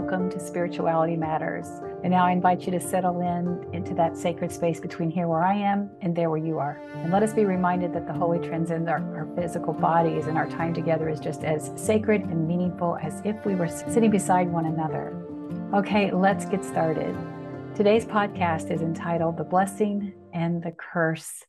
welcome to Spirituality Matters. And now I invite you to settle in into that sacred space between here where I am and there where you are. And let us be reminded that the holy transcends our, our physical bodies, and our time together is just as sacred and meaningful as if we were sitting beside one another. Okay, let's get started. Today's podcast is entitled The Blessing and the Curse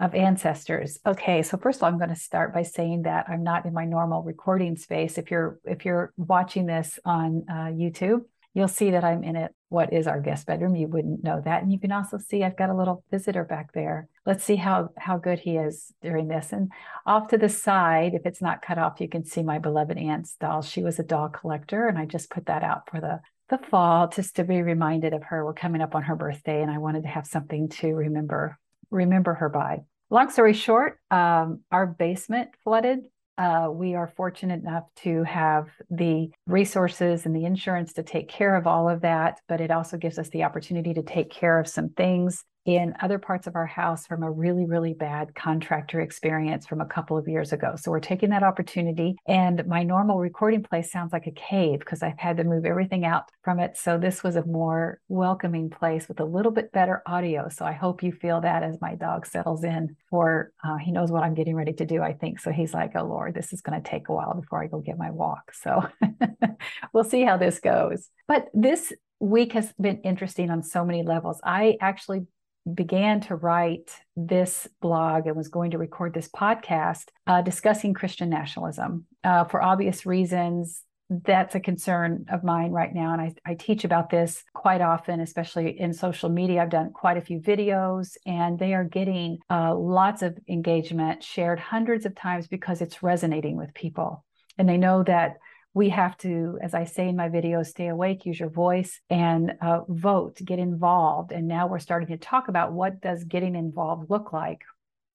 of ancestors. Okay, so first of all, I'm going to start by saying that I'm not in my normal recording space. If you're if you're watching this on uh, YouTube, you'll see that I'm in it. What is our guest bedroom? You wouldn't know that, and you can also see I've got a little visitor back there. Let's see how how good he is during this. And off to the side, if it's not cut off, you can see my beloved aunt's doll. She was a doll collector, and I just put that out for the the fall just to be reminded of her. We're coming up on her birthday, and I wanted to have something to remember remember her by long story short, um, our basement flooded. Uh, we are fortunate enough to have the resources and the insurance to take care of all of that, but it also gives us the opportunity to take care of some things in other parts of our house from a really, really bad contractor experience from a couple of years ago. So we're taking that opportunity. And my normal recording place sounds like a cave because I've had to move everything out from it. So this was a more welcoming place with a little bit better audio. So I hope you feel that as my dog settles in for, uh, he knows what I'm getting ready to do, I think. So he's like, oh, Lord, this is going to take a while before I go get my walk. So we'll see how this goes. But this week has been interesting on so many levels. I actually began to write this blog and was going to record this podcast uh, discussing Christian nationalism. Uh, for obvious reasons, that's a concern of mine right now. And I, I, teach about this quite often, especially in social media. I've done quite a few videos, and they are getting uh, lots of engagement, shared hundreds of times because it's resonating with people. And they know that we have to, as I say in my videos, stay awake, use your voice, and uh, vote, get involved. And now we're starting to talk about what does getting involved look like.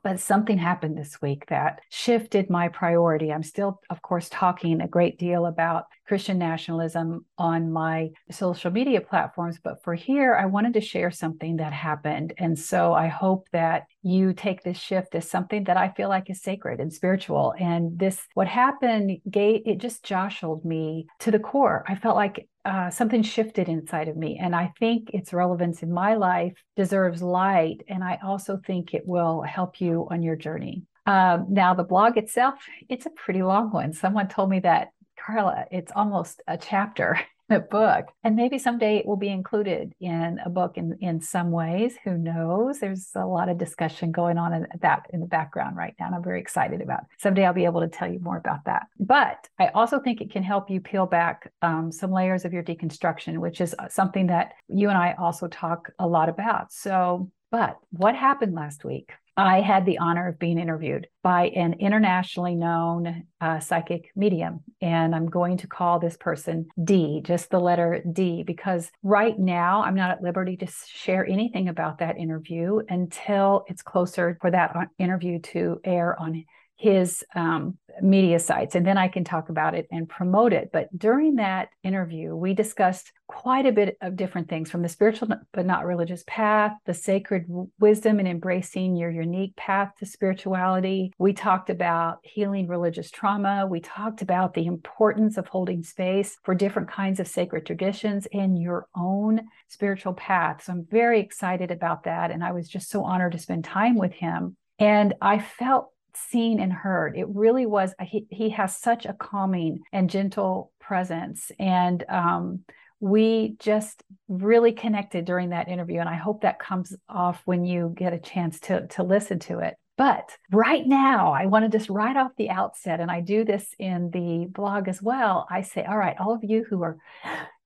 But something happened this week that shifted my priority. I'm still, of course, talking a great deal about Christian nationalism on my social media platforms. But for here, I wanted to share something that happened. And so I hope that you take this shift as something that I feel like is sacred and spiritual. And this, what happened, gave, it just jostled me to the core. I felt like uh, something shifted inside of me. And I think its relevance in my life deserves light. And I also think it will help you on your journey. Um, now, the blog itself, it's a pretty long one. Someone told me that Carla, it's almost a chapter in a book. And maybe someday it will be included in a book in, in some ways. Who knows? There's a lot of discussion going on in that in the background right now. And I'm very excited about it. Someday I'll be able to tell you more about that. But I also think it can help you peel back um, some layers of your deconstruction, which is uh, something that you and I also talk a lot about. So, but what happened last week? I had the honor of being interviewed by an internationally known uh, psychic medium. And I'm going to call this person D, just the letter D, because right now I'm not at liberty to share anything about that interview until it's closer for that uh, interview to air on his um, media sites, and then I can talk about it and promote it. But during that interview, we discussed quite a bit of different things from the spiritual but not religious path, the sacred wisdom and embracing your unique path to spirituality. We talked about healing religious trauma. We talked about the importance of holding space for different kinds of sacred traditions in your own spiritual path. So I'm very excited about that. And I was just so honored to spend time with him. And I felt seen and heard. It really was, he, he has such a calming and gentle presence. And um, we just really connected during that interview. And I hope that comes off when you get a chance to, to listen to it. But right now, I want to just right off the outset, and I do this in the blog as well. I say, all right, all of you who are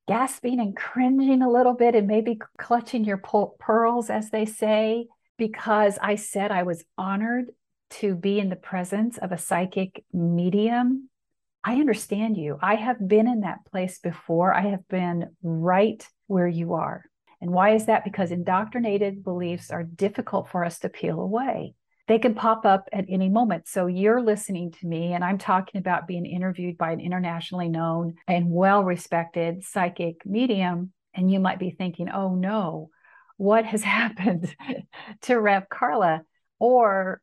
gasping and cringing a little bit and maybe clutching your pearls, as they say, because I said I was honored to be in the presence of a psychic medium, I understand you. I have been in that place before. I have been right where you are. And why is that? Because indoctrinated beliefs are difficult for us to peel away. They can pop up at any moment. So you're listening to me, and I'm talking about being interviewed by an internationally known and well respected psychic medium. And you might be thinking, oh no, what has happened to Rev Carla? Or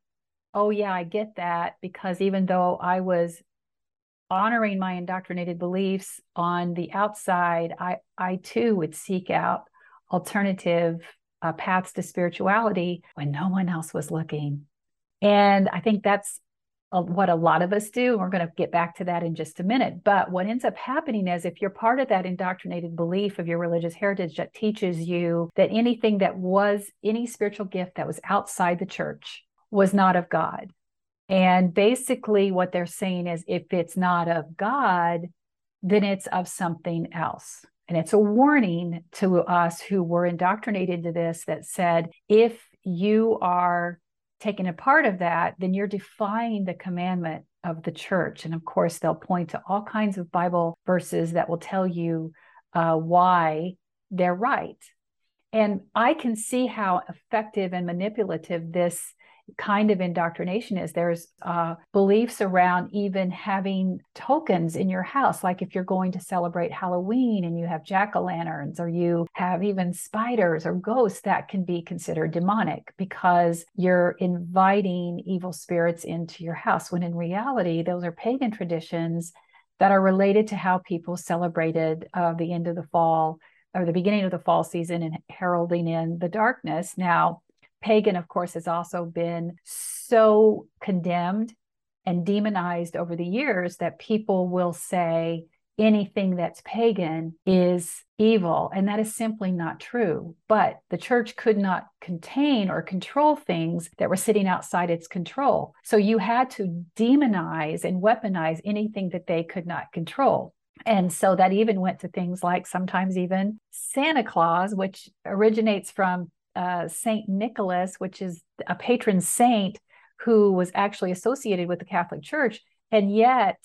oh yeah i get that because even though i was honoring my indoctrinated beliefs on the outside, I, I too would seek out alternative uh, paths to spirituality when no one else was looking. And I think that's a, what a lot of us do. We're going to get back to that in just a minute. But what ends up happening is if you're part of that indoctrinated belief of your religious heritage that teaches you that anything that was any spiritual gift that was outside the church was not of God. And basically, what they're saying is if it's not of God, then it's of something else. And it's a warning to us who were indoctrinated to this that said, if you are taking a part of that, then you're defying the commandment of the church. And of course, they'll point to all kinds of Bible verses that will tell you uh, why they're right. And I can see how effective and manipulative this kind of indoctrination is. There's uh, beliefs around even having tokens in your house, like if you're going to celebrate Halloween and you have jack o' lanterns, or you have even spiders or ghosts, that can be considered demonic because you're inviting evil spirits into your house. When in reality, those are pagan traditions that are related to how people celebrated uh, the end of the fall or the beginning of the fall season and heralding in the darkness. Now, pagan, of course, has also been so condemned and demonized over the years that people will say anything that's pagan is evil. And that is simply not true. But the church could not contain or control things that were sitting outside its control. So you had to demonize and weaponize anything that they could not control. And so that even went to things like sometimes even Santa Claus, which originates from uh, Saint Nicholas, which is a patron saint who was actually associated with the Catholic Church, and yet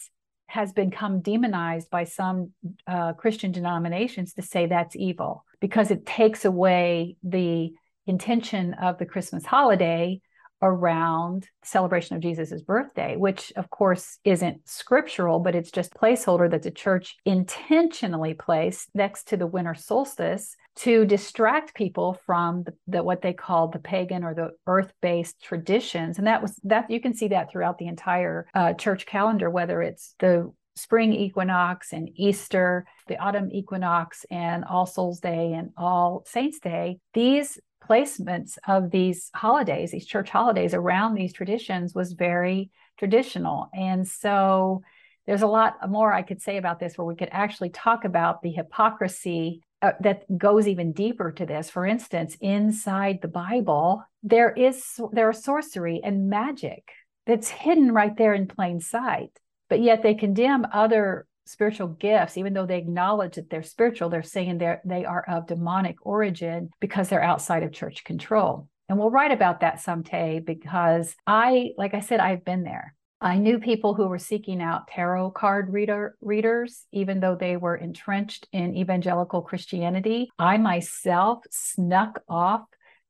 has become demonized by some uh, Christian denominations to say that's evil because it takes away the intention of the Christmas holiday around celebration of Jesus's birthday, which of course isn't scriptural, but it's just placeholder that the church intentionally placed next to the winter solstice to distract people from the, the, what they called the pagan or the earth-based traditions and that was that you can see that throughout the entire uh, church calendar whether it's the spring equinox and easter the autumn equinox and all souls day and all saints day these placements of these holidays, these church holidays around these traditions was very traditional. And so there's a lot more I could say about this where we could actually talk about the hypocrisy uh, that goes even deeper to this. For instance, inside the Bible, there is there are sorcery and magic that's hidden right there in plain sight. But yet they condemn other spiritual gifts, even though they acknowledge that they're spiritual, they're saying they're, they are of demonic origin because they're outside of church control. And we'll write about that someday because I, like I said, I've been there. I knew people who were seeking out tarot card reader readers, even though they were entrenched in evangelical Christianity. I myself snuck off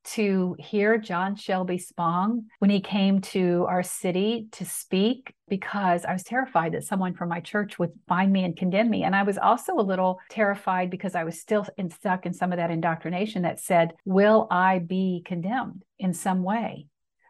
to hear John Shelby Spong when he came to our city to speak because I was terrified that someone from my church would find me and condemn me. And I was also a little terrified because I was still in, stuck in some of that indoctrination that said, Will I be condemned in some way?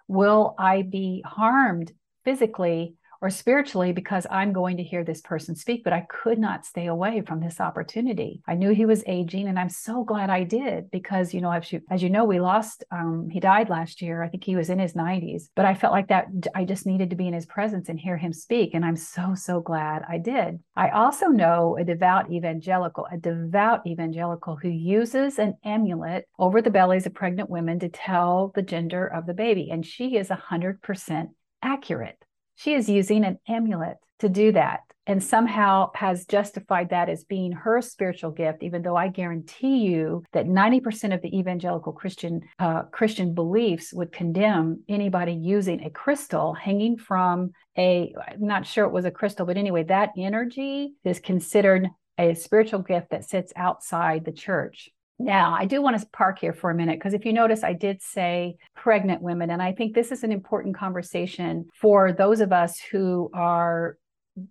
Will I be harmed physically or spiritually because I'm going to hear this person speak, but I could not stay away from this opportunity. I knew he was aging, and I'm so glad I did because, you know, as you, as you know, we lost, um, he died last year. I think he was in his 90s, but I felt like that I just needed to be in his presence and hear him speak. And I'm so, so glad I did. I also know a devout evangelical, a devout evangelical who uses an amulet over the bellies of pregnant women to tell the gender of the baby. And she is 100% accurate. She is using an amulet to do that and somehow has justified that as being her spiritual gift even though i guarantee you that 90% of the evangelical christian uh, christian beliefs would condemn anybody using a crystal hanging from a i'm not sure it was a crystal but anyway that energy is considered a spiritual gift that sits outside the church now, I do want to park here for a minute because if you notice, I did say pregnant women. And I think this is an important conversation for those of us who are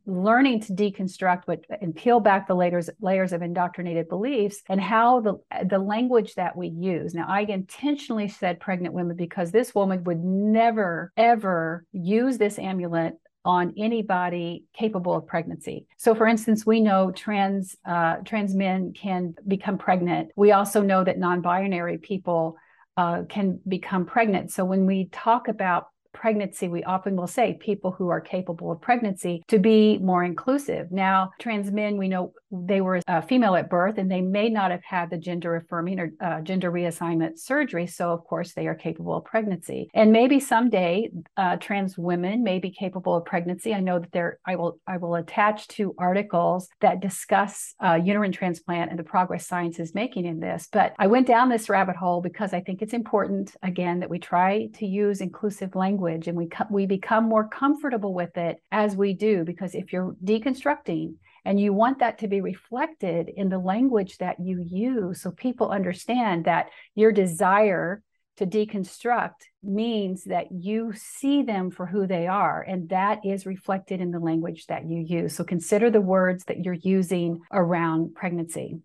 learning to deconstruct what and peel back the layers layers of indoctrinated beliefs and how the the language that we use now i intentionally said pregnant women because this woman would never ever use this amulet on anybody capable of pregnancy. So, for instance, we know trans uh, trans men can become pregnant. We also know that non-binary people uh, can become pregnant. So, when we talk about pregnancy, we often will say people who are capable of pregnancy to be more inclusive. Now, trans men, we know they were a female at birth and they may not have had the gender affirming or uh, gender reassignment surgery. So, of course, they are capable of pregnancy. And maybe someday uh, trans women may be capable of pregnancy. I know that there, I will, I will attach to articles that discuss uh, uterine transplant and the progress science is making in this. But I went down this rabbit hole because I think it's important, again, that we try to use inclusive language and we, co- we become more comfortable with it as we do. Because if you're deconstructing, and you want that to be reflected in the language that you use so people understand that your desire to deconstruct means that you see them for who they are. And that is reflected in the language that you use. So consider the words that you're using around pregnancy.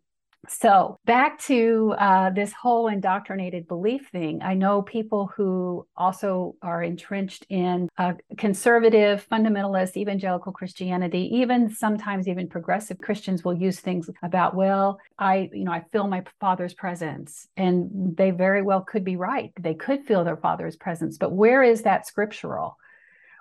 So, back to uh, this whole indoctrinated belief thing. I know people who also are entrenched in uh, conservative, fundamentalist, evangelical Christianity, even sometimes even progressive Christians will use things about, well, I, you know, I feel my father's presence. And they very well could be right. They could feel their father's presence. But where is that scriptural?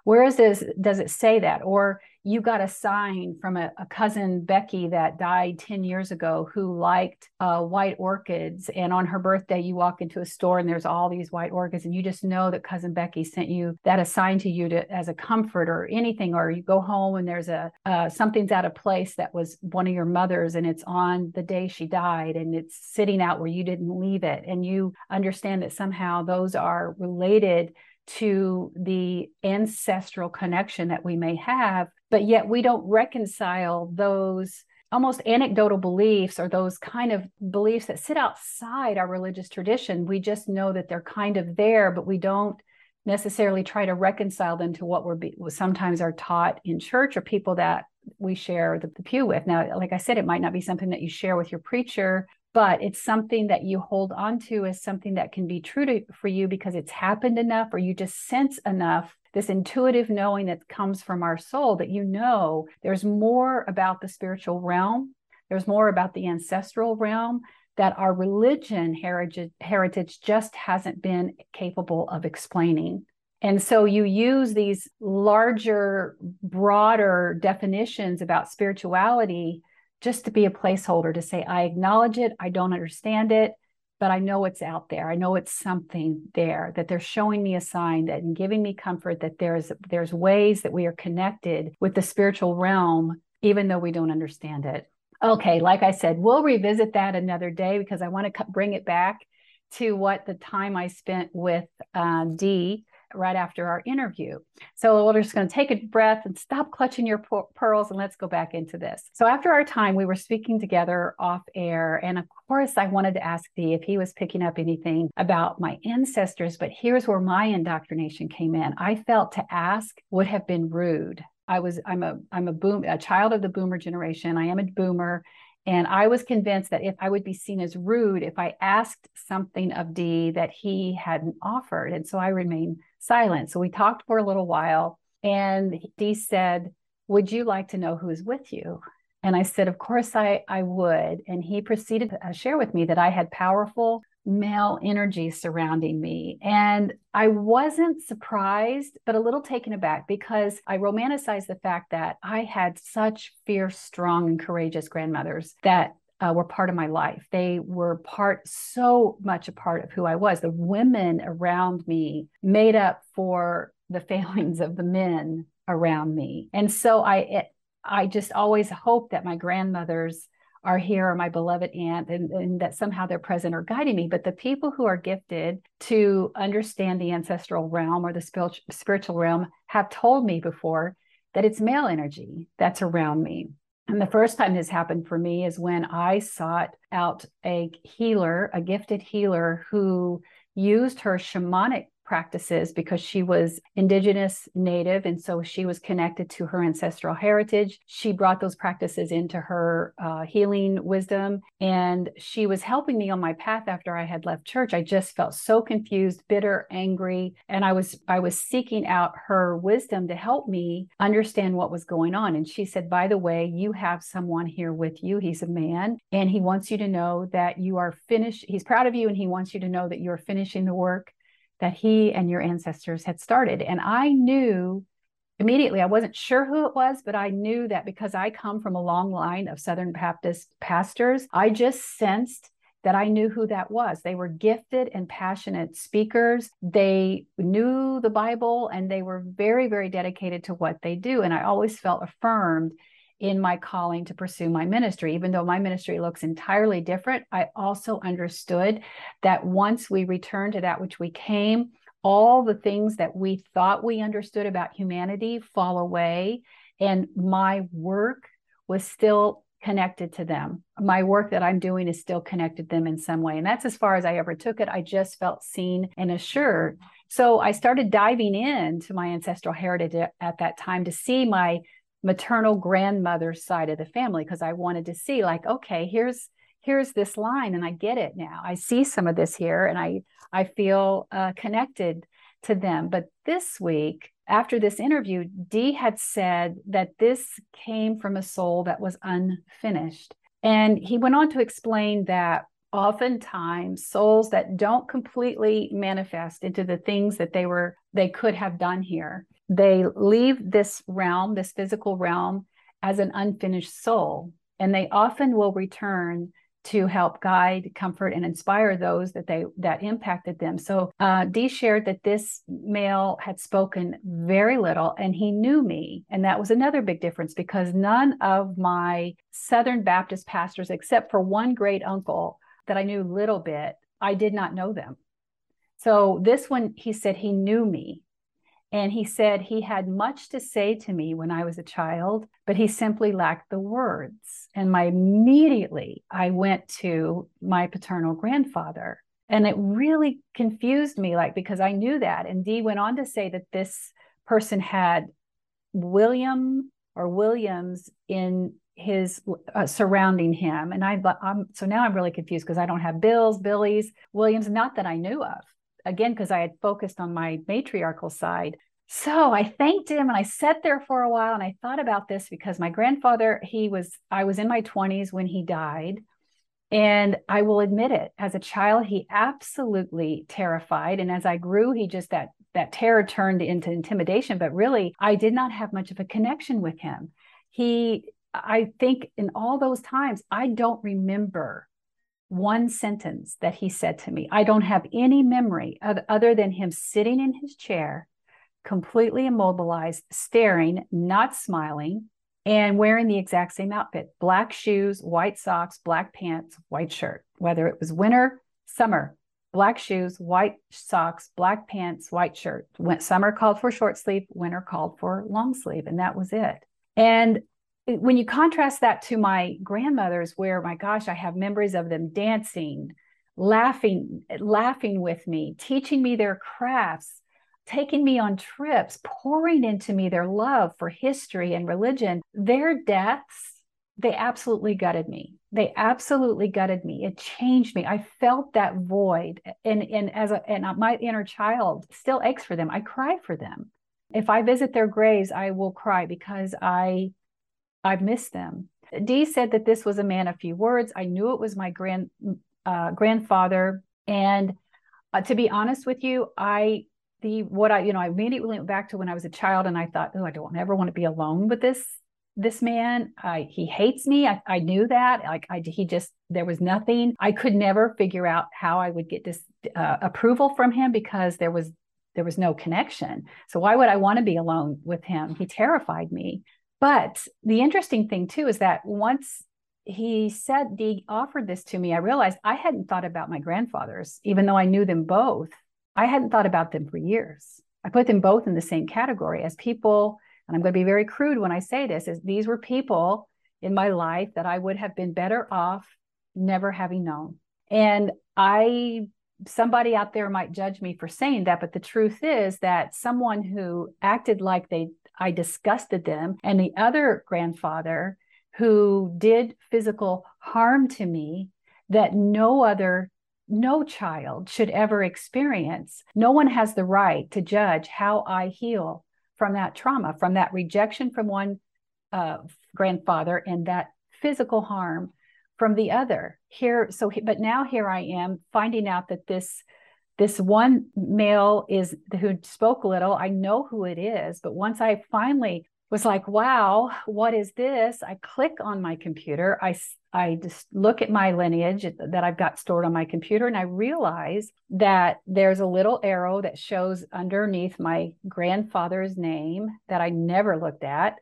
Where is this? Does it say that? Or you got a sign from a, a, cousin Becky that died 10 years ago who liked uh, white orchids. And on her birthday, you walk into a store and there's all these white orchids, and you just know that cousin Becky sent you that assigned to you to, as a comfort or anything. Or you go home and there's a uh, something's out of place that was one of your mother's and it's on the day she died and it's sitting out where you didn't leave it. And you understand that somehow those are related to the ancestral connection that we may have but yet we don't reconcile those almost anecdotal beliefs or those kind of beliefs that sit outside our religious tradition. We just know that they're kind of there, but we don't necessarily try to reconcile them to what we're be, sometimes are taught in church or people that we share the, the pew with. Now, like I said, it might not be something that you share with your preacher, but it's something that you hold on to as something that can be true to, for you because it's happened enough or you just sense enough this intuitive knowing that comes from our soul that you know there's more about the spiritual realm, there's more about the ancestral realm that our religion heritage, heritage just hasn't been capable of explaining. And so you use these larger, broader definitions about spirituality just to be a placeholder to say, I acknowledge it, I don't understand it, but I know it's out there. I know it's something there that they're showing me a sign that and giving me comfort that there's there's ways that we are connected with the spiritual realm even though we don't understand it. Okay, like I said, we'll revisit that another day because I want to bring it back to what the time I spent with uh, Dee right after our interview. So we're just going to take a breath and stop clutching your pearls and let's go back into this. So after our time, we were speaking together off air. And of course, I wanted to ask Dee if he was picking up anything about my ancestors, but here's where my indoctrination came in. I felt to ask would have been rude. I was I'm a I'm a boom a child of the boomer generation. I am a boomer and I was convinced that if I would be seen as rude if I asked something of D that he hadn't offered. And so I remained silent. So we talked for a little while, and Dee said, Would you like to know who's with you? And I said, Of course I, I would. And he proceeded to uh, share with me that I had powerful male energy surrounding me. And I wasn't surprised, but a little taken aback because I romanticized the fact that I had such fierce, strong, and courageous grandmothers that uh, were part of my life. They were part, so much a part of who I was. The women around me made up for the failings of the men around me. And so I, it, I just always hope that my grandmothers are here or my beloved aunt and, and, that somehow they're present or guiding me. But the people who are gifted to understand the ancestral realm or the spiritual realm have told me before that it's male energy that's around me. And the first time this happened for me is when I sought out a healer, a gifted healer who used her shamanic practices because she was indigenous native and so she was connected to her ancestral heritage. She brought those practices into her uh, healing wisdom and she was helping me on my path after i had left church. I just felt so confused bitter angry and i was i was seeking out her wisdom to help me understand what was going on. And she said by the way you have someone here with you. He's a man and he wants you to know that you are finished he's proud of you and he wants you to know that you're finishing the work that he and your ancestors had started. And I knew immediately, I wasn't sure who it was, but I knew that because I come from a long line of Southern Baptist pastors, I just sensed that I knew who that was. They were gifted and passionate speakers. They knew the Bible and they were very, very dedicated to what they do. And I always felt affirmed in my calling to pursue my ministry. Even though my ministry looks entirely different, I also understood that once we return to that which we came, all the things that we thought we understood about humanity fall away. And my work was still connected to them. My work that I'm doing is still connected to them in some way. And that's as far as I ever took it. I just felt seen and assured. So I started diving into my ancestral heritage at that time to see my maternal grandmother's side of the family because I wanted to see like okay here's here's this line and I get it now. I see some of this here and I I feel uh, connected to them. But this week after this interview Dee had said that this came from a soul that was unfinished. And he went on to explain that oftentimes souls that don't completely manifest into the things that they were they could have done here they leave this realm, this physical realm, as an unfinished soul. And they often will return to help guide, comfort, and inspire those that they that impacted them. So uh, Dee shared that this male had spoken very little, and he knew me, and that was another big difference because none of my Southern Baptist pastors, except for one great uncle that I knew little bit, I did not know them. So this one, he said he knew me, and he said he had much to say to me when I was a child, but he simply lacked the words. And my immediately I went to my paternal grandfather. And it really confused me, like, because I knew that. And Dee went on to say that this person had William or Williams in his uh, surrounding him. And I, I'm, so now I'm really confused because I don't have Bills, Billies, Williams, not that I knew of again because I had focused on my matriarchal side. So I thanked him and I sat there for a while and I thought about this because my grandfather, he was, I was in my 20s when he died. And I will admit it, as a child, he absolutely terrified. And as I grew, he just that that terror turned into intimidation. But really, I did not have much of a connection with him. He, I think in all those times, I don't remember one sentence that he said to me. I don't have any memory of, other than him sitting in his chair completely immobilized, staring, not smiling, and wearing the exact same outfit black shoes, white socks, black pants, white shirt, whether it was winter, summer, black shoes, white socks, black pants, white shirt. Summer called for short sleeve, winter called for long sleeve, and that was it. And when you contrast that to my grandmother's, where my gosh, I have memories of them dancing, laughing, laughing with me, teaching me their crafts, taking me on trips, pouring into me their love for history and religion, their deaths, they absolutely gutted me. They absolutely gutted me. It changed me. I felt that void. And, and as a, and my inner child still aches for them. I cry for them. If I visit their graves, I will cry because I I've missed them. Dee said that this was a man of few words. I knew it was my grand uh, grandfather, and uh, to be honest with you, I the what I you know I immediately went back to when I was a child and I thought oh I don't ever want to be alone with this this man. I, he hates me. I, I knew that. Like I he just there was nothing. I could never figure out how I would get this uh, approval from him because there was there was no connection. So why would I want to be alone with him? He terrified me. But the interesting thing too is that once he said he offered this to me I realized I hadn't thought about my grandfathers even though I knew them both I hadn't thought about them for years. I put them both in the same category as people, and I'm going to be very crude when I say this, is these were people in my life that I would have been better off never having known. And I somebody out there might judge me for saying that, but the truth is that someone who acted like they I disgusted them, and the other grandfather who did physical harm to me that no other no child should ever experience. No one has the right to judge how I heal from that trauma, from that rejection from one uh, grandfather and that physical harm from the other. Here, so, but now here I am finding out that this this one male is who spoke little. I know who it is, but once I finally was like, wow, what is this? I click on my computer. I, I just look at my lineage that I've got stored on my computer and I realize that there's a little arrow that shows underneath my grandfather's name that I never looked at.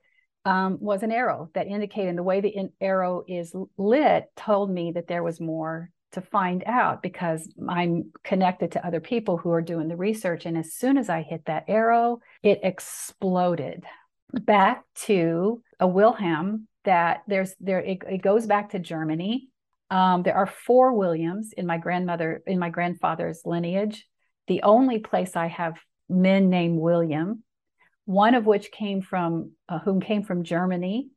Um, was an arrow that indicated the way the arrow is lit told me that there was more to find out because I'm connected to other people who are doing the research. And as soon as I hit that arrow, it exploded back to a Wilhelm that there's there it, it goes back to Germany. Um, there are four Williams in my grandmother in my grandfather's lineage. The only place I have men named William, one of which came from uh, whom came from Germany.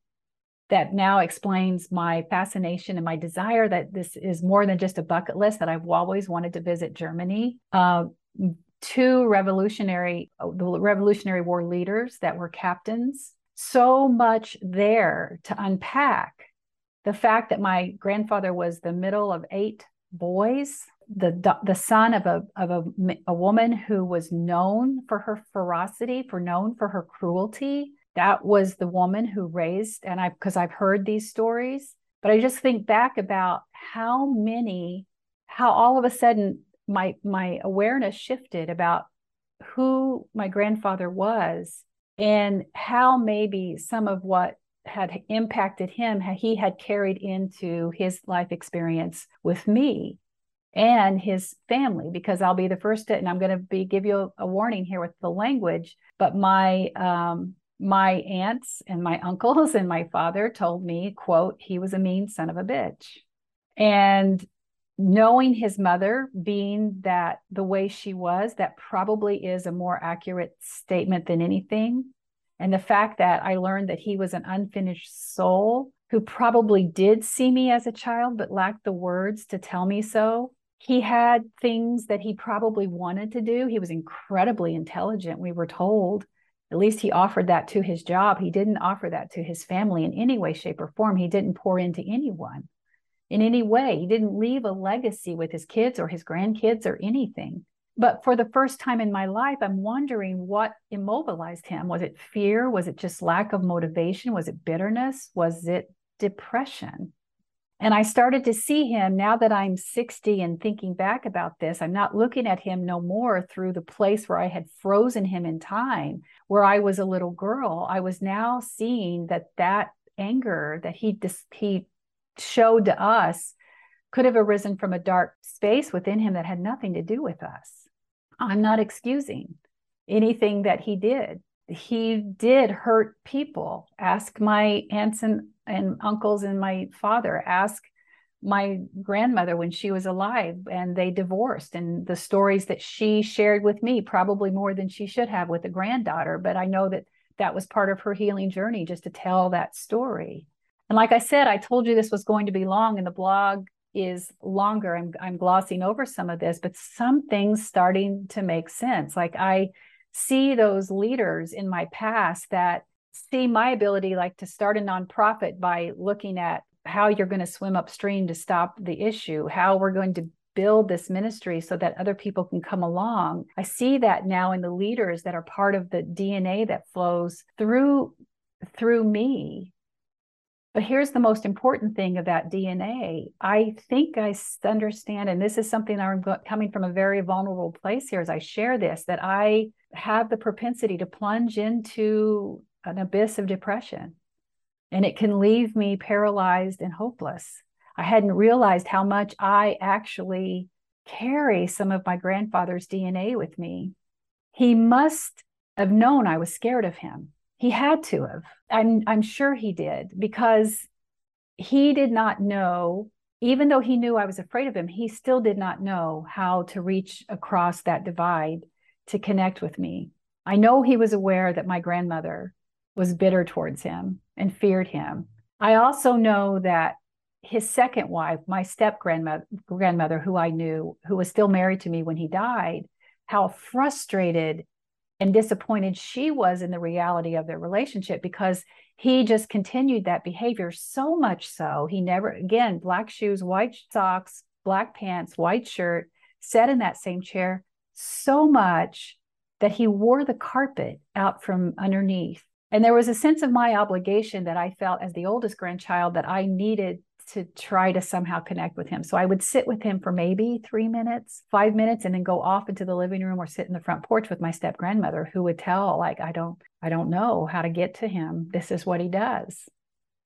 That now explains my fascination and my desire that this is more than just a bucket list. That I've always wanted to visit Germany. Uh, two revolutionary the revolutionary war leaders that were captains so much there to unpack the fact that my grandfather was the middle of eight boys the the son of a of a, a woman who was known for her ferocity for known for her cruelty. That was the woman who raised and i because i've heard these stories but i just think back about how many how all of a sudden my my awareness shifted about who my grandfather was and how maybe some of what had impacted him he had carried into his life experience with me and his family because i'll be the first to and i'm going to be give you a, a, warning here with the language but my um my aunts and my uncles and my father told me quote he was a mean son of a bitch. And knowing his mother being that the way she was, that probably is a more accurate statement than anything. And the fact that I learned that he was an unfinished soul who probably did see me as a child, but lacked the words to tell me so. He had things that he probably wanted to do. He was incredibly intelligent, we were told. At least he offered that to his job. He didn't offer that to his family in any way, shape, or form. He didn't pour into anyone in any way. He didn't leave a legacy with his kids or his grandkids or anything. But for the first time in my life, I'm wondering what immobilized him. Was it fear? Was it just lack of motivation? Was it bitterness? Was it depression? And I started to see him now that I'm 60 and thinking back about this. I'm not looking at him no more through the place where I had frozen him in time, where I was a little girl. I was now seeing that that anger that he dis- he showed to us could have arisen from a dark space within him that had nothing to do with us. I'm not excusing anything that he did. He did hurt people. Ask my aunts and, and uncles and my father. Ask my grandmother when she was alive and they divorced and the stories that she shared with me probably more than she should have with a granddaughter but i know that that was part of her healing journey just to tell that story and like I said, I told you this was going to be long, and the blog is longer. I'm, I'm glossing over some of this, but some things starting to make sense. Like I see those leaders in my past that see my ability, like to start a nonprofit by looking at how you're going to swim upstream to stop the issue, how we're going to build this ministry so that other people can come along. I see that now in the leaders that are part of the DNA that flows through through me but here's the most important thing about DNA. I think I understand, and this is something I'm coming from a very vulnerable place here as I share this, that I have the propensity to plunge into an abyss of depression. And it can leave me paralyzed and hopeless. I hadn't realized how much I actually carry some of my grandfather's DNA with me. He must have known I was scared of him he had to have. I'm I'm sure he did because he did not know even though he knew I was afraid of him, he still did not know how to reach across that divide to connect with me. I know he was aware that my grandmother was bitter towards him and feared him. I also know that his second wife, my step grandmother, grandmother, who I knew, who was still married to me when he died, how frustrated and disappointed she was in the reality of their relationship because he just continued that behavior so much so. He never again black shoes white socks black pants white shirt sat in that same chair so much that he wore the carpet out from underneath. And there was a sense of my obligation that i felt as the oldest grandchild that i needed to try to somehow connect with him. So I would sit with him for maybe three minutes, five minutes, and then go off into the living room or sit in the front porch with my step grandmother who would tell, like, I don't, I don't know how to get to him. This is what he does.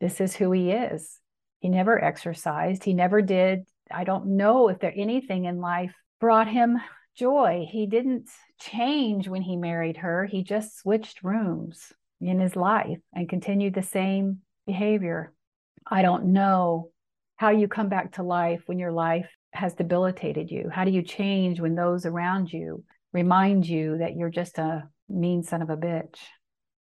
This is who he is. He never exercised. He never did. I don't know if there anything in life brought him joy. He didn't change when he married her. He just switched rooms in his life and continued the same behavior. I don't know how you come back to life when your life has debilitated you. How do you change when those around you remind you that you're just a mean son of a bitch?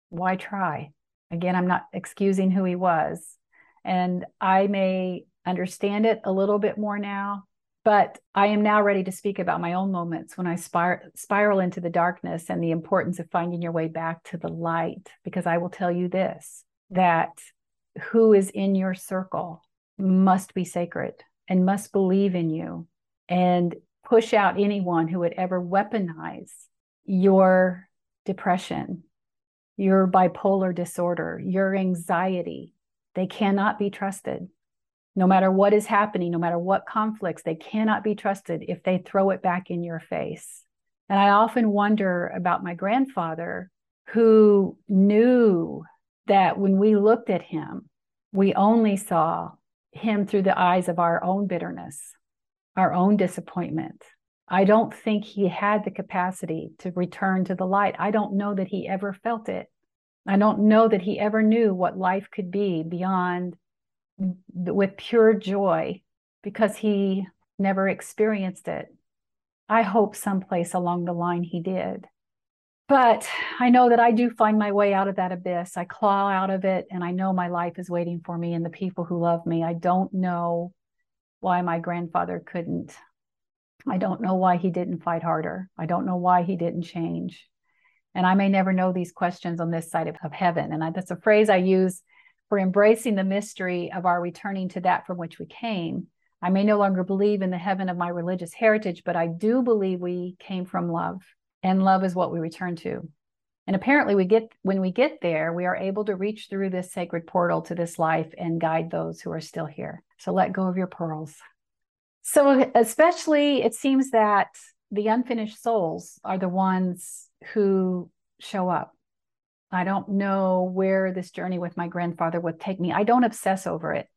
Why try? Again, I'm not excusing who he was. And I may understand it a little bit more now, but I am now ready to speak about my own moments when I spir- spiral into the darkness and the importance of finding your way back to the light. Because I will tell you this that who is in your circle must be sacred and must believe in you and push out anyone who would ever weaponize your depression, your bipolar disorder, your anxiety. They cannot be trusted. No matter what is happening, no matter what conflicts, they cannot be trusted if they throw it back in your face. And I often wonder about my grandfather who knew that when we looked at him, we only saw him through the eyes of our own bitterness, our own disappointment. I don't think he had the capacity to return to the light. I don't know that he ever felt it. I don't know that he ever knew what life could be beyond with pure joy because he never experienced it. I hope someplace along the line he did. But I know that I do find my way out of that abyss. I claw out of it, and I know my life is waiting for me and the people who love me. I don't know why my grandfather couldn't. I don't know why he didn't fight harder. I don't know why he didn't change. And I may never know these questions on this side of, of heaven. And I, that's a phrase I use for embracing the mystery of our returning to that from which we came. I may no longer believe in the heaven of my religious heritage, but I do believe we came from love and love is what we return to. And apparently we get when we get there we are able to reach through this sacred portal to this life and guide those who are still here. So let go of your pearls. So especially it seems that the unfinished souls are the ones who show up. I don't know where this journey with my grandfather would take me. I don't obsess over it.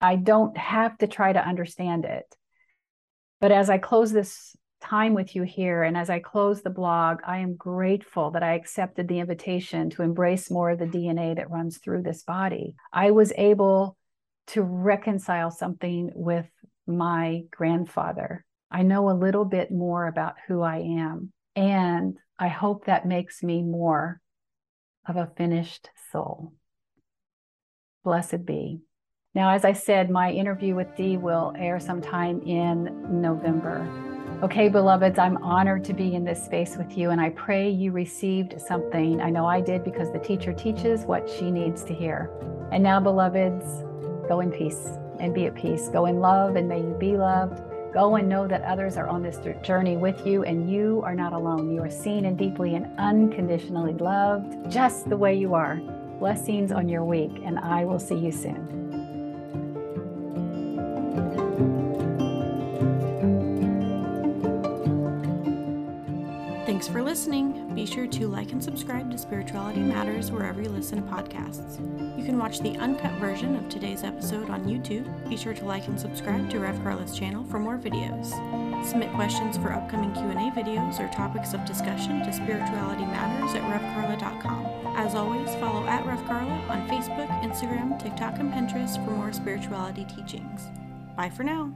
I don't have to try to understand it. But as i close this time with you here. And as I close the blog, I am grateful that I accepted the invitation to embrace more of the DNA that runs through this body. I was able to reconcile something with my grandfather. I know a little bit more about who I am. And I hope that makes me more of a finished soul. Blessed be. Now, as I said, my interview with Dee will air sometime in November. Okay, beloveds, I'm honored to be in this space with you, and I pray you received something. I know I did because the teacher teaches what she needs to hear. And now, beloveds, go in peace and be at peace. Go in love and may you be loved. Go and know that others are on this journey with you, and you are not alone. You are seen and deeply and unconditionally loved just the way you are. Blessings on your week, and I will see you soon. Listening. Be sure to like and subscribe to Spirituality Matters wherever you listen to podcasts. You can watch the uncut version of today's episode on YouTube. Be sure to like and subscribe to Rev Carla's channel for more videos. Submit questions for upcoming Q&A videos or topics of discussion to spiritualitymatters at revcarla.com. As always, follow at Rev Carla on Facebook, Instagram, TikTok, and Pinterest for more spirituality teachings. Bye for now.